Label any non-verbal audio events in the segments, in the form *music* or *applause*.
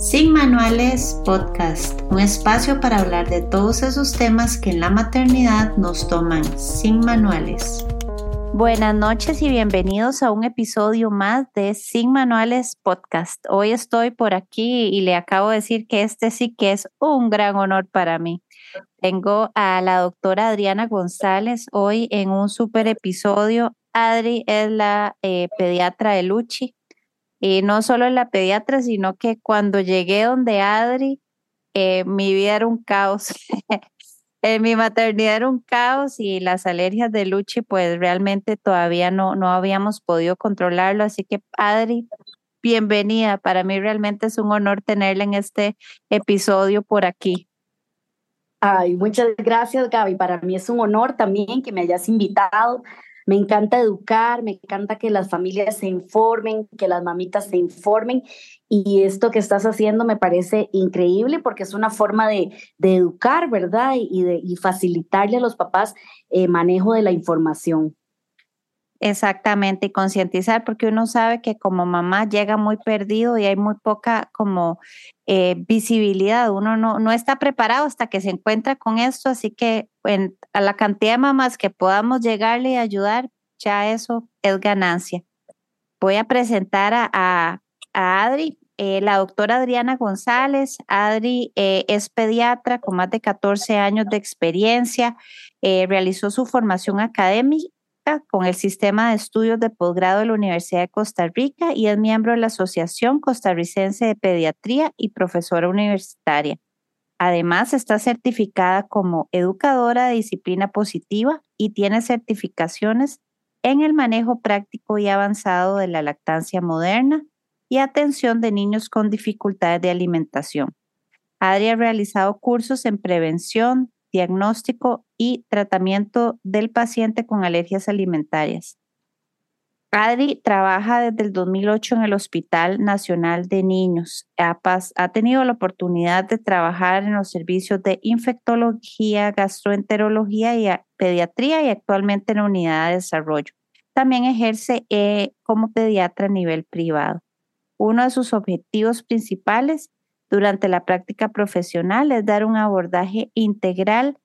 Sin Manuales Podcast, un espacio para hablar de todos esos temas que en la maternidad nos toman sin manuales. Buenas noches y bienvenidos a un episodio más de Sin Manuales Podcast. Hoy estoy por aquí y le acabo de decir que este sí que es un gran honor para mí. Tengo a la doctora Adriana González hoy en un super episodio. Adri es la eh, pediatra de Luchi y no solo en la pediatra, sino que cuando llegué donde Adri, eh, mi vida era un caos. *laughs* en mi maternidad era un caos y las alergias de Luchi, pues realmente todavía no, no habíamos podido controlarlo. Así que, Adri, bienvenida. Para mí realmente es un honor tenerla en este episodio por aquí. Ay, muchas gracias, Gaby. Para mí es un honor también que me hayas invitado. Me encanta educar, me encanta que las familias se informen, que las mamitas se informen y esto que estás haciendo me parece increíble porque es una forma de, educar, ¿verdad? Y, de, facilitarle a los papás el manejo de la información. Exactamente, y concientizar, porque uno sabe que como mamá llega muy perdido y hay muy poca como eh, visibilidad, uno no, no está preparado hasta que se encuentra con esto, así que a la cantidad de mamás que podamos llegarle y ayudar, ya eso es ganancia. Voy a presentar a, a, Adri, eh, la doctora Adriana González. Adri eh, es pediatra con más de 14 años de experiencia, realizó su formación académica con el Sistema de Estudios de Posgrado de la Universidad de Costa Rica y es miembro de la Asociación Costarricense de Pediatría y profesora universitaria. Además, está certificada como educadora de disciplina positiva y tiene certificaciones en el manejo práctico y avanzado de la lactancia moderna y atención de niños con dificultades de alimentación. Adri ha realizado cursos en prevención, diagnóstico y tratamiento del paciente con alergias alimentarias. Adri trabaja desde el 2008 en el Hospital Nacional de Niños. Ha, ha, tenido la oportunidad de trabajar en los servicios de infectología, gastroenterología y pediatría y actualmente en la unidad de desarrollo. También ejerce eh, como pediatra a nivel privado. Uno de sus objetivos principales durante la práctica profesional es dar un abordaje integral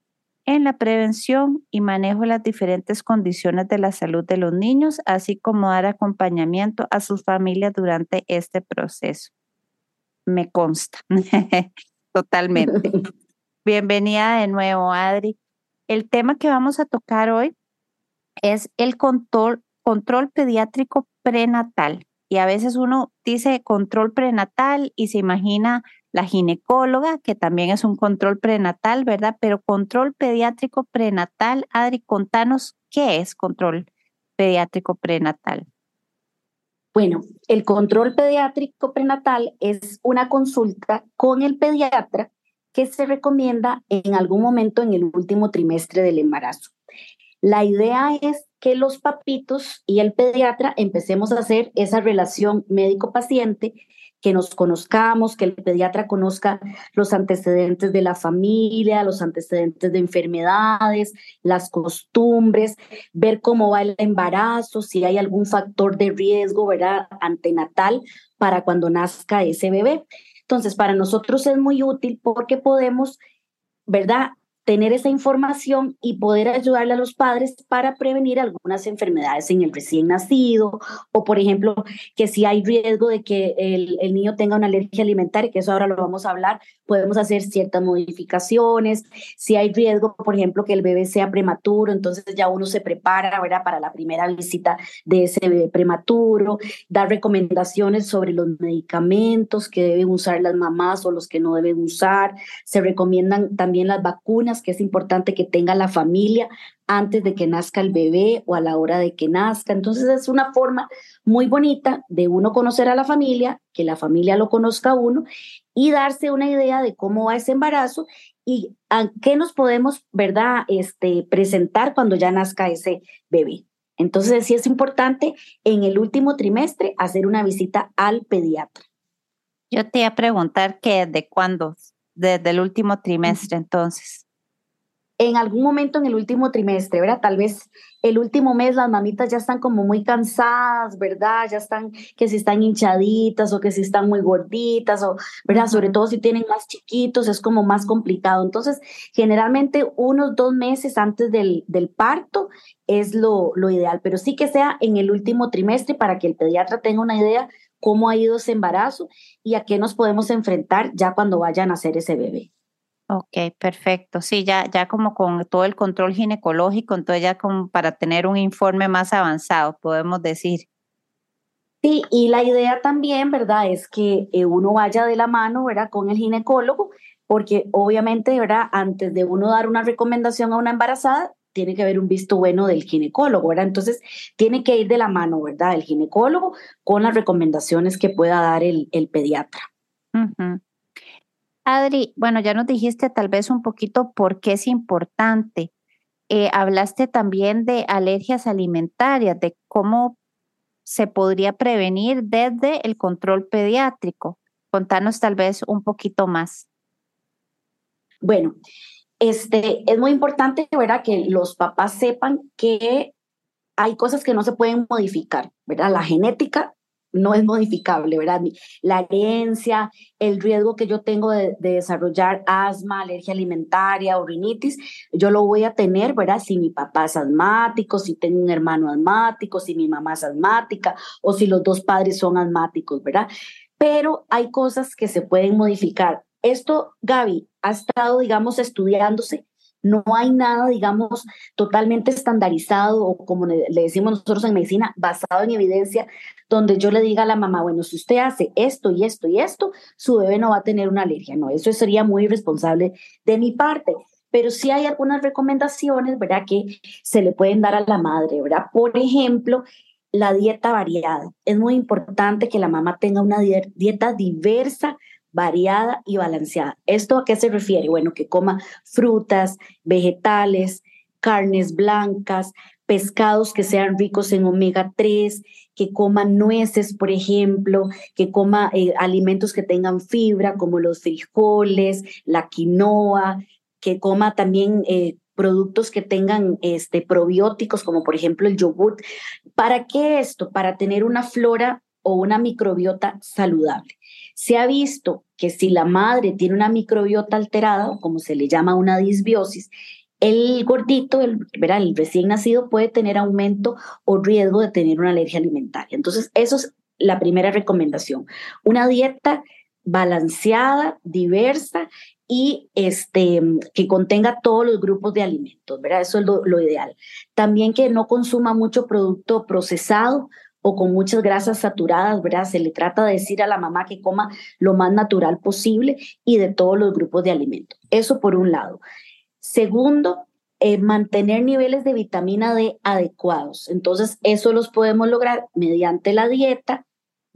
en la prevención y manejo de las diferentes condiciones de la salud de los niños, así como dar acompañamiento a sus familias durante este proceso. Me consta, *laughs* totalmente. *laughs* Bienvenida de nuevo, Adri. El tema que vamos a tocar hoy es el control, control pediátrico prenatal y a veces uno dice control prenatal y se imagina la ginecóloga, que también es un control prenatal, ¿verdad? Pero control pediátrico prenatal, Adri, contanos qué es control pediátrico prenatal. Bueno, el control pediátrico prenatal es una consulta con el pediatra que se recomienda en algún momento en el último trimestre del embarazo. La idea es que los papitos y el pediatra empecemos a hacer esa relación médico-paciente, que nos conozcamos, que el pediatra conozca los antecedentes de la familia, los antecedentes de enfermedades, las costumbres, ver cómo va el embarazo, si hay algún factor de riesgo, ¿verdad? Antenatal para cuando nazca ese bebé. Entonces, para nosotros es muy útil porque podemos, ¿verdad? Tener esa información y poder ayudarle a los padres para prevenir algunas enfermedades en el recién nacido o, por ejemplo, que si hay riesgo de que el, el, niño tenga una alergia alimentaria, que eso ahora lo vamos a hablar, podemos hacer ciertas modificaciones. Si hay riesgo, por ejemplo, que el bebé sea prematuro, entonces ya uno se prepara ¿verdad? para la primera visita de ese bebé prematuro, dar recomendaciones sobre los medicamentos que deben usar las mamás o los que no deben usar. Se recomiendan también las vacunas que es importante que tenga la familia antes de que nazca el bebé o a la hora de que nazca. Entonces es una forma muy bonita de uno conocer a la familia, que la familia lo conozca a uno y darse una idea de cómo va ese embarazo y a qué nos podemos, ¿verdad?, este, presentar cuando ya nazca ese bebé. Entonces sí es importante en el último trimestre hacer una visita al pediatra. Yo te iba a preguntar que de cuándo, desde el último trimestre entonces. En algún momento en el último trimestre, ¿verdad? Tal vez el último mes las mamitas ya están como muy cansadas, ¿verdad? Ya están, que si están hinchaditas o que si están muy gorditas, o, ¿verdad? Sobre todo si tienen más chiquitos, es como más complicado. Entonces, generalmente unos dos meses antes del, del parto es lo, lo ideal, pero sí que sea en el último trimestre para que el pediatra tenga una idea cómo ha ido ese embarazo y a qué nos podemos enfrentar ya cuando vayan a hacer ese bebé. Ok, perfecto. Sí, ya, ya como con todo el control ginecológico, entonces ya como para tener un informe más avanzado, podemos decir. Sí, y la idea también, ¿verdad? Es que eh, uno vaya de la mano, ¿verdad? Con el ginecólogo, porque obviamente, ¿verdad? Antes de uno dar una recomendación a una embarazada, tiene que haber un visto bueno del ginecólogo, ¿verdad? Entonces, tiene que ir de la mano, ¿verdad? El ginecólogo con las recomendaciones que pueda dar el, el pediatra. Adri, bueno, ya nos dijiste tal vez un poquito por qué es importante. Eh, hablaste también de alergias alimentarias, de cómo se podría prevenir desde el control pediátrico. Contanos tal vez un poquito más. Bueno, este, es muy importante, ¿verdad? Que los papás sepan que hay cosas que no se pueden modificar, ¿verdad? La genética no es modificable, ¿verdad? La herencia, el riesgo que yo tengo de, desarrollar asma, alergia alimentaria o rinitis, yo lo voy a tener, ¿verdad? Si mi papá es asmático, si tengo un hermano asmático, si mi mamá es asmática o si los dos padres son asmáticos, ¿verdad? Pero hay cosas que se pueden modificar. Esto, Gaby, ha estado, digamos, estudiándose no hay nada, digamos, totalmente estandarizado o como le decimos nosotros en medicina, basado en evidencia, donde yo le diga a la mamá, bueno, si usted hace esto y esto y esto, su bebé no va a tener una alergia. No, eso sería muy irresponsable de mi parte. Pero sí hay algunas recomendaciones, ¿verdad?, que se le pueden dar a la madre, ¿verdad? Por ejemplo, la dieta variada. Es muy importante que la mamá tenga una dieta diversa variada y balanceada. ¿Esto a qué se refiere? Bueno, que coma frutas, vegetales, carnes blancas, pescados que sean ricos en omega 3, que coma nueces, por ejemplo, que coma eh, alimentos que tengan fibra, como los frijoles, la quinoa, que coma también eh, productos que tengan este, probióticos, como por ejemplo el yogur. ¿Para qué esto? Para tener una flora o una microbiota saludable. Se ha visto que si la madre tiene una microbiota alterada, como se le llama una disbiosis, el gordito, el, el recién nacido, puede tener aumento o riesgo de tener una alergia alimentaria. Entonces, eso es la primera recomendación. Una dieta balanceada, diversa y este, que contenga todos los grupos de alimentos, ¿verdad? Eso es lo ideal. También que no consuma mucho producto procesado, o con muchas grasas saturadas, ¿verdad? Se le trata de decir a la mamá que coma lo más natural posible y de todos los grupos de alimentos. Eso por un lado. Segundo, eh, mantener niveles de vitamina D adecuados. Entonces, eso los podemos lograr mediante la dieta,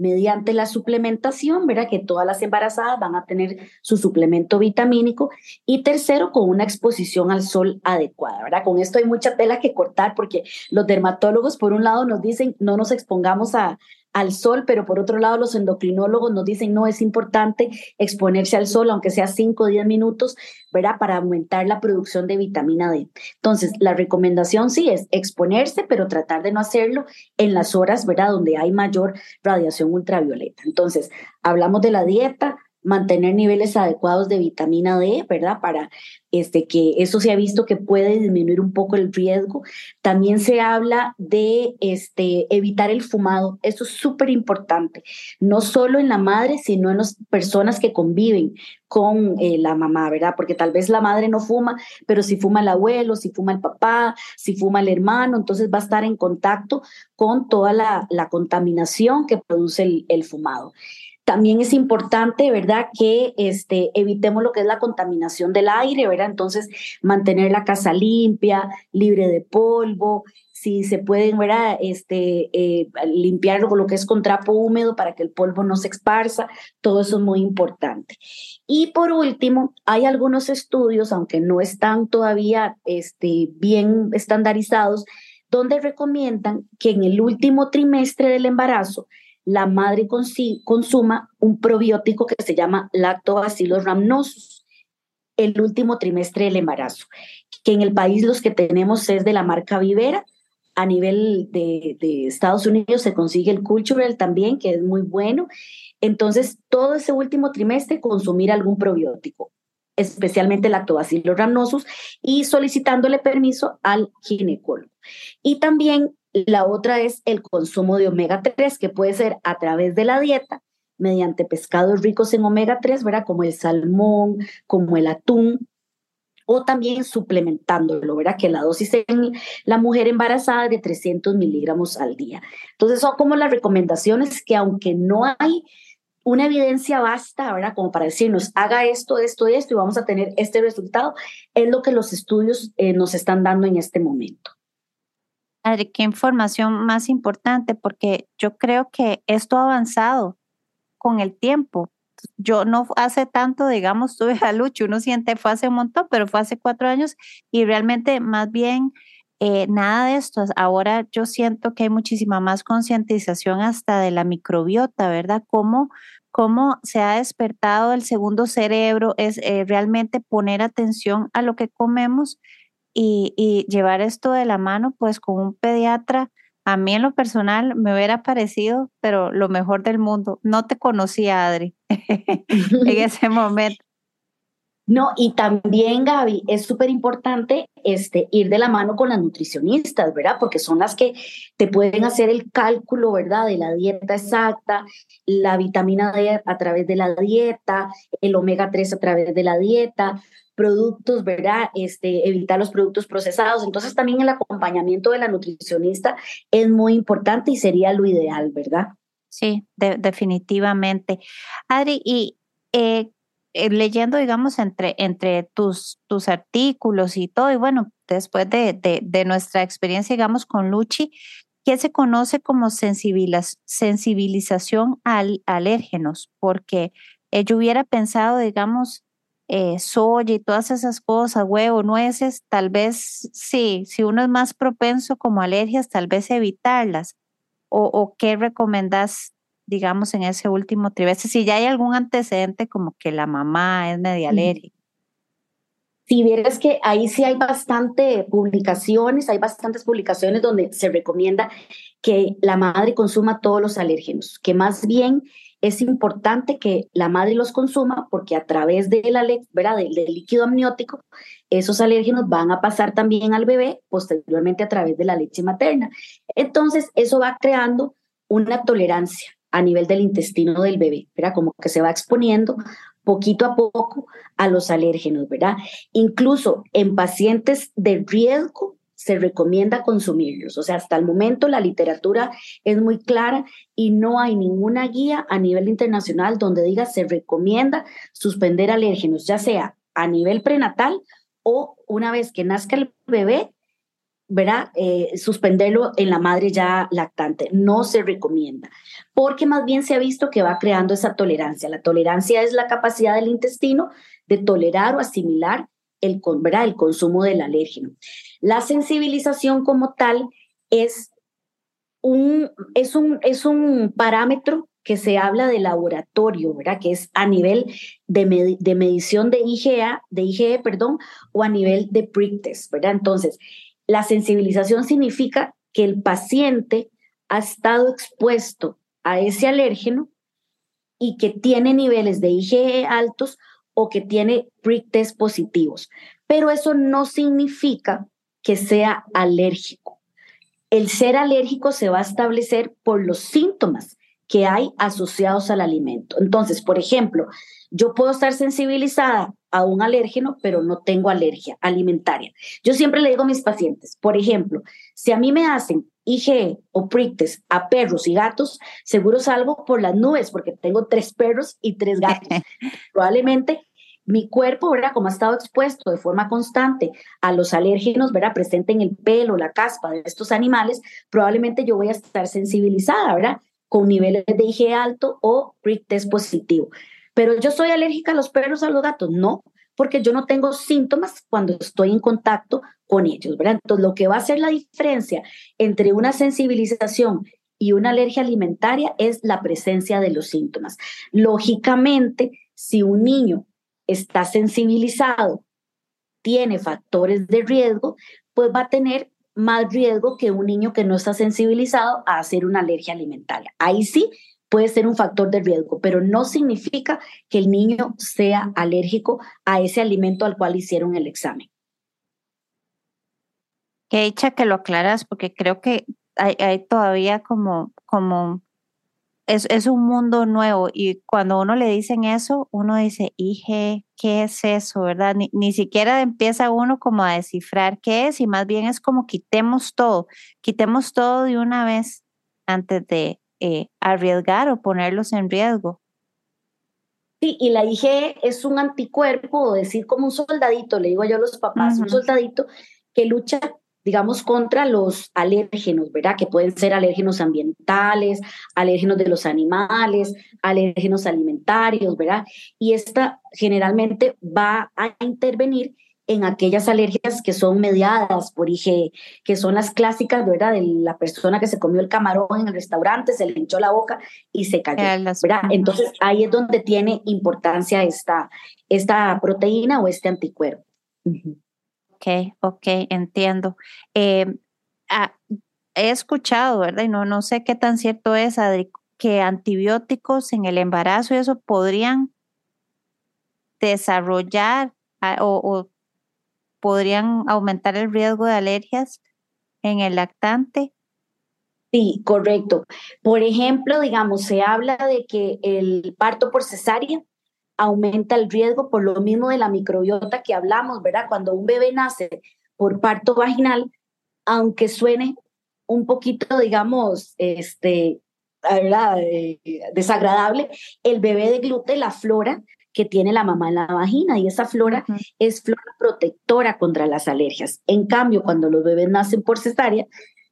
mediante la suplementación, ¿verdad? Que todas las embarazadas van a tener su suplemento vitamínico. Y tercero, con una exposición al sol adecuada, ¿verdad? Con esto hay mucha tela que cortar porque los dermatólogos, por un lado, nos dicen no nos expongamos a, al sol, pero por otro lado los endocrinólogos nos dicen no es importante exponerse al sol, aunque sea 5 o 10 minutos, ¿verdad? Para aumentar la producción de vitamina D. Entonces, la recomendación sí es exponerse, pero tratar de no hacerlo en las horas, ¿verdad? Donde hay mayor radiación ultravioleta. Entonces, hablamos de la dieta, mantener niveles adecuados de vitamina D, ¿verdad? Para este, que eso se ha visto que puede disminuir un poco el riesgo. También se habla de este, evitar el fumado. Eso es súper importante, no solo en la madre, sino en las personas que conviven con eh, la mamá, ¿verdad? Porque tal vez la madre no fuma, pero si fuma el abuelo, si fuma el papá, si fuma el hermano, entonces va a estar en contacto con toda la, la contaminación que produce el, el fumado. También es importante, ¿verdad?, que este, evitemos lo que es la contaminación del aire, ¿verdad? Entonces, mantener la casa limpia, libre de polvo, si se pueden, ¿verdad?, este, eh, limpiar lo que es con trapo húmedo para que el polvo no se esparza, todo eso es muy importante. Y por último, hay algunos estudios, aunque no están todavía este, bien estandarizados, donde recomiendan que en el último trimestre del embarazo la madre consuma un probiótico que se llama Lactobacillus rhamnosus el último trimestre del embarazo. que en el país los que tenemos es de la marca Vivera. A nivel de, de Estados Unidos se consigue el Cultural también, que es muy bueno. Entonces, todo ese último trimestre consumir algún probiótico, especialmente lactobacillus rhamnosus, y solicitándole permiso al ginecólogo. Y también la otra es el consumo de omega 3, que puede ser a través de la dieta, mediante pescados ricos en omega 3, ¿verdad? Como el salmón, como el atún, o también suplementándolo, ¿verdad? Que la dosis en la mujer embarazada es de 300 miligramos al día. Entonces son como las recomendaciones que aunque no hay una evidencia basta, ¿verdad? Como para decirnos, haga esto, esto, esto y vamos a tener este resultado, es lo que los estudios eh, nos están dando en este momento. Qué información más importante, porque yo creo que esto ha avanzado con el tiempo. Yo no hace tanto, digamos, *laughs* tuve a Lucho, uno siente, fue hace un montón, pero fue hace cuatro años y realmente más bien eh, nada de esto. Ahora yo siento que hay muchísima más concientización hasta de la microbiota, ¿verdad? Cómo, cómo se ha despertado el segundo cerebro, es eh, realmente poner atención a lo que comemos y, llevar esto de la mano, pues con un pediatra, a mí en lo personal me hubiera parecido, pero lo mejor del mundo. No te conocía, Adri, *laughs* en *laughs* ese momento. No, y también, Gaby, es súper importante este, ir de la mano con las nutricionistas, ¿verdad? Porque son las que te pueden hacer el cálculo, ¿verdad? De la dieta exacta, la vitamina D a través de la dieta, el omega 3 a través de la dieta, productos, ¿verdad? Este, evitar los productos procesados. Entonces también el acompañamiento de la nutricionista es muy importante y sería lo ideal, ¿verdad? Sí, definitivamente. Adri, y eh, eh, leyendo, digamos, entre, entre tus, tus artículos y todo, y bueno, después de, de, nuestra experiencia, digamos, con Luchi, ¿qué se conoce como sensibilización al alérgenos? Porque yo hubiera pensado, digamos, eh, soya y todas esas cosas, huevo, nueces, tal vez sí, si uno es más propenso como alergias, tal vez evitarlas. ¿O, o qué recomendás, digamos, en ese último trimestre? Si ya hay algún antecedente como que la mamá es media alérgica. Si vieras que ahí sí hay bastante publicaciones, hay bastantes publicaciones donde se recomienda que la madre consuma todos los alérgenos, que más bien es importante que la madre los consuma porque a través de la, ¿verdad? Del, líquido amniótico, esos alérgenos van a pasar también al bebé posteriormente a través de la leche materna. Entonces, eso va creando una tolerancia a nivel del intestino del bebé, ¿verdad? Como que se va exponiendo poquito a poco a los alérgenos, ¿verdad? Incluso en pacientes de riesgo se recomienda consumirlos. O sea, hasta el momento la literatura es muy clara y no hay ninguna guía a nivel internacional donde diga se recomienda suspender alérgenos, ya sea a nivel prenatal o una vez que nazca el bebé, ¿verdad? Eh, suspenderlo en la madre ya lactante. No se recomienda, porque más bien se ha visto que va creando esa tolerancia. La tolerancia es la capacidad del intestino de tolerar o asimilar el, el consumo del alérgeno. La sensibilización como tal es un, es un, es un parámetro que se habla de laboratorio, ¿verdad? Que es a nivel de, de medición de IgA, de IgE, perdón, o a nivel de prick test, ¿verdad? Entonces, la sensibilización significa que el paciente ha estado expuesto a ese alérgeno y que tiene niveles de IgE altos o que tiene prick test positivos. Pero eso no significa que sea alérgico. El ser alérgico se va a establecer por los síntomas que hay asociados al alimento. Entonces, por ejemplo, yo puedo estar sensibilizada a un alérgeno, pero no tengo alergia alimentaria. Yo siempre le digo a mis pacientes, por ejemplo, si a mí me hacen IgE o prictes a perros y gatos, seguro salgo por las nubes porque tengo tres perros y tres gatos. *laughs* Probablemente mi cuerpo, ¿verdad? Como ha estado expuesto de forma constante a los alérgenos, ¿verdad? Presente en el pelo, la caspa de estos animales, probablemente yo voy a estar sensibilizada, ¿verdad? Con niveles de IgE alto o test positivo. Pero yo soy alérgica a los perros, a los gatos, no, porque yo no tengo síntomas cuando estoy en contacto con ellos, ¿verdad? Entonces, lo que va a hacer la diferencia entre una sensibilización y una alergia alimentaria es la presencia de los síntomas. Lógicamente, si un niño está sensibilizado tiene factores de riesgo, pues va a tener más riesgo que un niño que no está sensibilizado a hacer una alergia alimentaria. Ahí sí puede ser un factor de riesgo, pero no significa que el niño sea alérgico a ese alimento al cual hicieron el examen. Qué dicha que lo aclaras, porque creo que hay, todavía como, como es, es, un mundo nuevo y cuando uno le dicen eso, uno dice, hije, ¿qué es eso? ¿Verdad? Ni, ni, siquiera empieza uno como a descifrar qué es y más bien es como quitemos todo, quitemos todo de una vez antes de eh, arriesgar o ponerlos en riesgo. Sí, y la IgE es un anticuerpo, decir como un soldadito, le digo yo a los papás, uh -huh. un soldadito que lucha digamos, contra los alérgenos, ¿verdad? Que pueden ser alérgenos ambientales, alérgenos de los animales, alérgenos alimentarios, ¿verdad? Y esta generalmente va a intervenir en aquellas alergias que son mediadas por IgE, que son las clásicas, ¿verdad? De la persona que se comió el camarón en el restaurante, se le hinchó la boca y se cayó, ¿verdad? Entonces ahí es donde tiene importancia esta, esta proteína o este anticuerpo. Uh -huh. Ok, ok, entiendo. Eh, ah, he escuchado, ¿verdad? Y no, no sé qué tan cierto es, Adri, que antibióticos en el embarazo y eso podrían desarrollar ah, o, podrían aumentar el riesgo de alergias en el lactante. Sí, correcto. Por ejemplo, digamos, se habla de que el parto por cesárea aumenta el riesgo por lo mismo de la microbiota que hablamos, ¿verdad? Cuando un bebé nace por parto vaginal, aunque suene un poquito, digamos, este, ¿verdad? Eh, desagradable, el bebé de gluten, la flora que tiene la mamá en la vagina y esa flora uh -huh. es flora protectora contra las alergias. En cambio, cuando los bebés nacen por cesárea,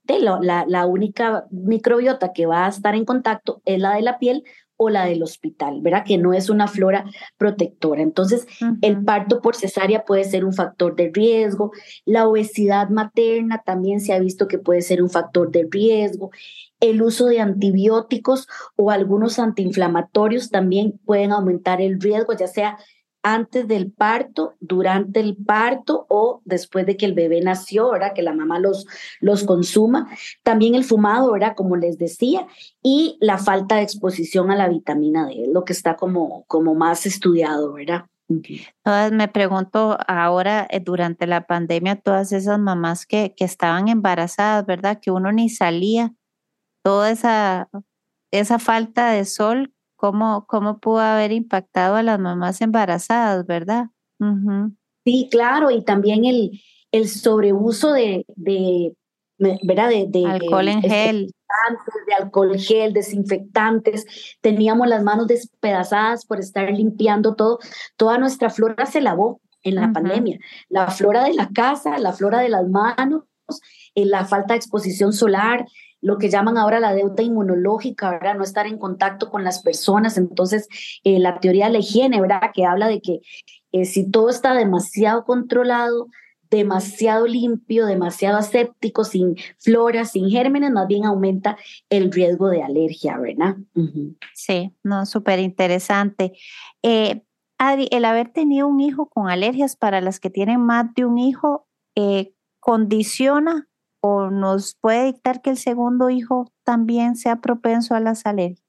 la, la única microbiota que va a estar en contacto es la de la piel o la del hospital, ¿verdad? Que no es una flora protectora. Entonces, uh -huh. el parto por cesárea puede ser un factor de riesgo, la obesidad materna también se ha visto que puede ser un factor de riesgo, el uso de antibióticos o algunos antiinflamatorios también pueden aumentar el riesgo, ya sea antes del parto, durante el parto o después de que el bebé nació, ¿verdad? Que la mamá los, los consuma. También el fumado, ¿verdad? Como les decía, y la falta de exposición a la vitamina D, lo que está como, como más estudiado, ¿verdad? Me pregunto ahora, eh, durante la pandemia, todas esas mamás que, que estaban embarazadas, ¿verdad? Que uno ni salía, toda esa, esa falta de sol cómo, cómo pudo haber impactado a las mamás embarazadas, ¿verdad? Uh -huh. Sí, claro, y también el, el sobreuso de, de ¿verdad? De, de alcohol en gel. De alcohol gel, desinfectantes, teníamos las manos despedazadas por estar limpiando todo, toda nuestra flora se lavó en la uh -huh. pandemia, la flora de la casa, la flora de las manos, eh, la falta de exposición solar, lo que llaman ahora la deuda inmunológica, ¿verdad? No estar en contacto con las personas. Entonces, eh, la teoría de la higiene, ¿verdad? Que habla de que eh, si todo está demasiado controlado, demasiado limpio, demasiado aséptico, sin flora, sin gérmenes, más bien aumenta el riesgo de alergia, ¿verdad? Sí, no, súper interesante. Eh, Adri, el haber tenido un hijo con alergias para las que tienen más de un hijo, eh, condiciona o nos puede dictar que el segundo hijo también sea propenso a las alergias?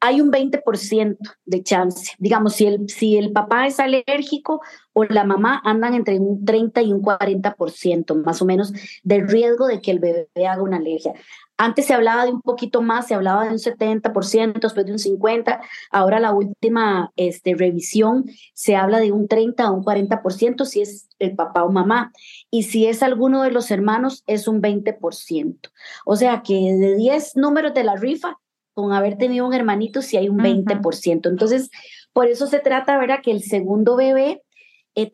Hay un 20% de chance. Digamos, si el, si el papá es alérgico o la mamá andan entre un 30 y un 40% más o menos del riesgo de que el bebé haga una alergia. Antes se hablaba de un poquito más, se hablaba de un 70%, después de un 50%. Ahora la última este, revisión se habla de un 30 o un 40% si es el papá o mamá. Y si es alguno de los hermanos, es un 20%. O sea que de 10 números de la rifa, con haber tenido un hermanito, si hay un 20%. Uh -huh. Entonces, por eso se trata, ¿verdad? Que el segundo bebé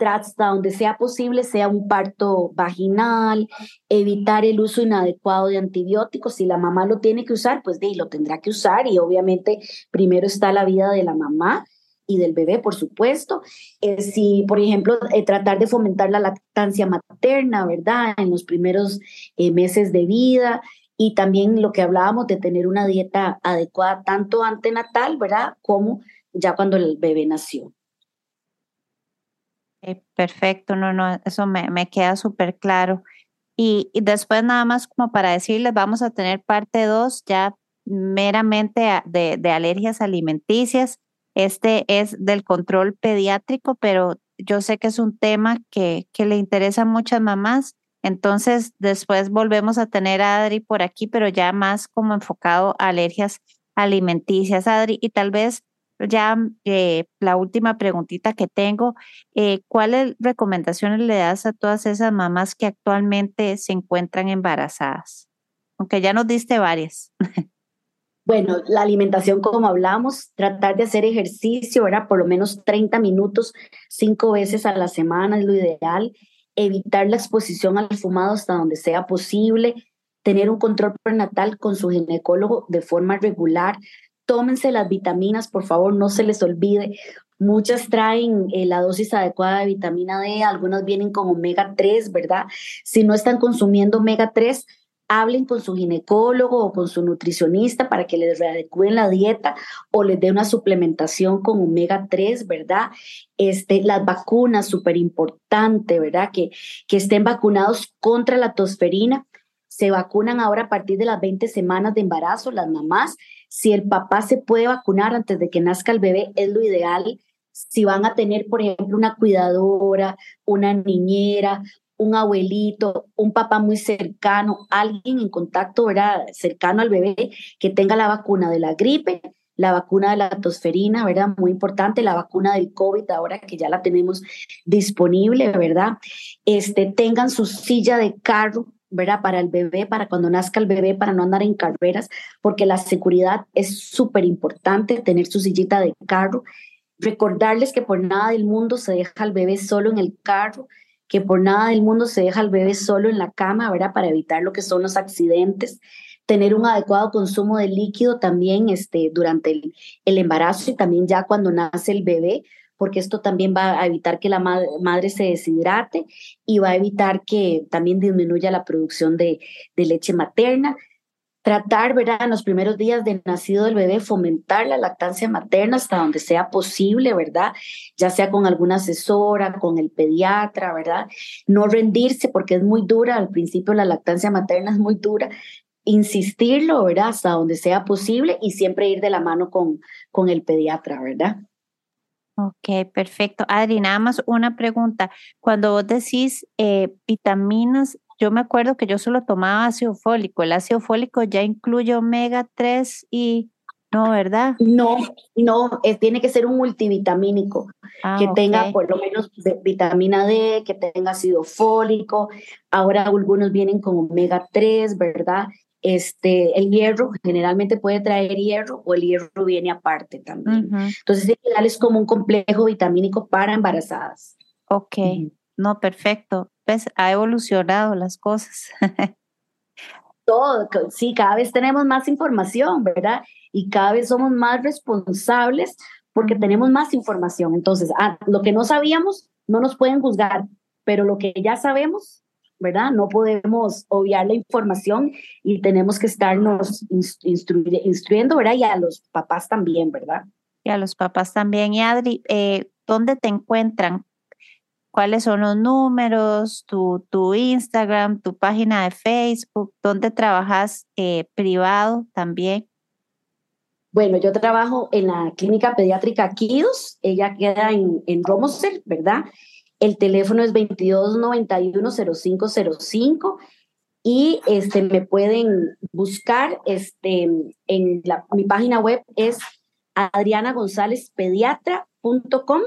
hasta donde sea posible sea un parto vaginal, evitar el uso inadecuado de antibióticos. Si la mamá lo tiene que usar, pues de, lo tendrá que usar y obviamente primero está la vida de la mamá y del bebé, por supuesto. Eh, si, por ejemplo, eh, tratar de fomentar la lactancia materna, ¿verdad? En los primeros eh, meses de vida y también lo que hablábamos de tener una dieta adecuada tanto antenatal, ¿verdad? Como ya cuando el bebé nació. perfecto, no, no, eso me, me queda súper claro. Y, y, después nada más como para decirles, vamos a tener parte 2 ya meramente de, de alergias alimenticias. Este es del control pediátrico, pero yo sé que es un tema que, que le interesa a muchas mamás. Entonces, después volvemos a tener a Adri por aquí, pero ya más como enfocado a alergias alimenticias, Adri. Y tal vez ya eh, la última preguntita que tengo, eh, ¿cuáles recomendaciones le das a todas esas mamás que actualmente se encuentran embarazadas? Aunque ya nos diste varias. *laughs* Bueno, la alimentación, como hablamos, tratar de hacer ejercicio, ¿verdad? Por lo menos 30 minutos, cinco veces a la semana es lo ideal. Evitar la exposición al fumado hasta donde sea posible. Tener un control prenatal con su ginecólogo de forma regular. Tómense las vitaminas, por favor, no se les olvide. Muchas traen eh, la dosis adecuada de vitamina D, algunas vienen con omega 3, ¿verdad? Si no están consumiendo omega 3, hablen con su ginecólogo o con su nutricionista para que les readecúen la dieta o les dé una suplementación con omega 3, ¿verdad? Este, las vacunas, súper importante, ¿verdad? Que, que estén vacunados contra la tosferina. Se vacunan ahora a partir de las 20 semanas de embarazo las mamás. Si el papá se puede vacunar antes de que nazca el bebé, es lo ideal si van a tener, por ejemplo, una cuidadora, una niñera un abuelito, un papá muy cercano, alguien en contacto ¿verdad? cercano al bebé que tenga la vacuna de la gripe, la vacuna de la tosferina, ¿verdad? Muy importante, la vacuna del COVID ahora que ya la tenemos disponible, ¿verdad? Este, tengan su silla de carro, ¿verdad? Para el bebé, para cuando nazca el bebé, para no andar en carreras, porque la seguridad es súper importante, tener su sillita de carro. Recordarles que por nada del mundo se deja al bebé solo en el carro, que por nada del mundo se deja al bebé solo en la cama, ¿verdad? Para evitar lo que son los accidentes, tener un adecuado consumo de líquido también este, durante el, el embarazo y también ya cuando nace el bebé, porque esto también va a evitar que la madre se deshidrate y va a evitar que también disminuya la producción de, de leche materna tratar, ¿verdad? En los primeros días de nacido del bebé, fomentar la lactancia materna hasta donde sea posible, ¿verdad? Ya sea con alguna asesora, con el pediatra, ¿verdad? No rendirse porque es muy dura, al principio la lactancia materna es muy dura, insistirlo, ¿verdad? Hasta donde sea posible y siempre ir de la mano con, con el pediatra, ¿verdad? Ok, perfecto. Adri, nada más una pregunta. Cuando vos decís eh, vitaminas, yo me acuerdo que yo solo tomaba ácido fólico. El ácido fólico ya incluye omega 3 y no, ¿verdad? No, no, tiene que ser un multivitamínico ah, que tenga por lo menos vitamina D, que tenga ácido fólico. Ahora algunos vienen con omega 3, ¿verdad? Este, el hierro generalmente puede traer hierro o el hierro viene aparte también. Entonces, es como un complejo vitamínico para embarazadas. Ok, no, perfecto pues ha evolucionado las cosas. *laughs* Todo, sí, cada vez tenemos más información, ¿verdad? Y cada vez somos más responsables porque tenemos más información. Entonces, ah, lo que no sabíamos no nos pueden juzgar, pero lo que ya sabemos, ¿verdad? No podemos obviar la información y tenemos que estarnos instruyendo, ¿verdad? Y a los papás también, ¿verdad? Y a los papás también. Y Adri, eh, ¿dónde te encuentran? Cuáles son los números, tu, tu Instagram, tu página de Facebook, dónde trabajas eh, privado también. Bueno, yo trabajo en la clínica pediátrica Kidos, ella queda en, en Romoser, ¿verdad? El teléfono es 2291-0505 y este, me pueden buscar este, en la, mi página web es adrianagonzalezpediatra.com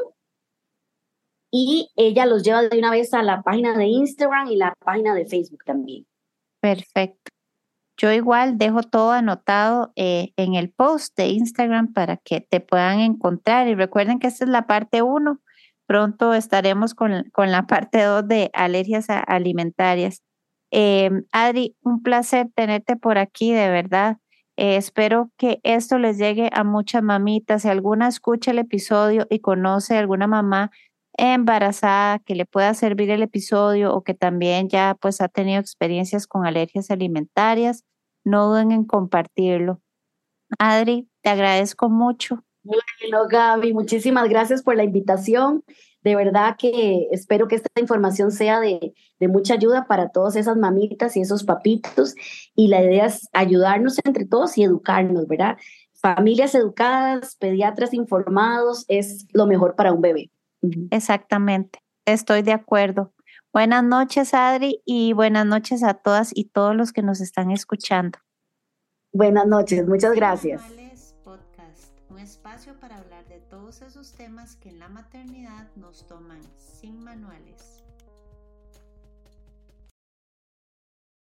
y ella los lleva de una vez a la página de Instagram y la página de Facebook también. Perfecto. Yo igual dejo todo anotado eh, en el post de Instagram para que te puedan encontrar y recuerden que esta es la parte uno. Pronto estaremos con, con la parte dos de alergias alimentarias. Eh, Adri, un placer tenerte por aquí, de verdad. Eh, espero que esto les llegue a muchas mamitas. Si alguna escucha el episodio y conoce a alguna mamá embarazada que le pueda servir el episodio o que también ya pues ha tenido experiencias con alergias alimentarias, no duden en compartirlo. Adri, te agradezco mucho. Bueno, Gaby, muchísimas gracias por la invitación. de verdad que espero que esta información sea de, de, mucha ayuda para todas esas mamitas y esos papitos. Y la idea es ayudarnos entre todos y educarnos, ¿verdad? Familias educadas, pediatras informados, es lo mejor para un bebé. Exactamente, estoy de acuerdo. Buenas noches, Adri, y buenas noches a todas y todos los que nos están escuchando. Buenas noches, muchas gracias. Podcast, un espacio para hablar de todos esos temas que en la maternidad nos toman sin manuales.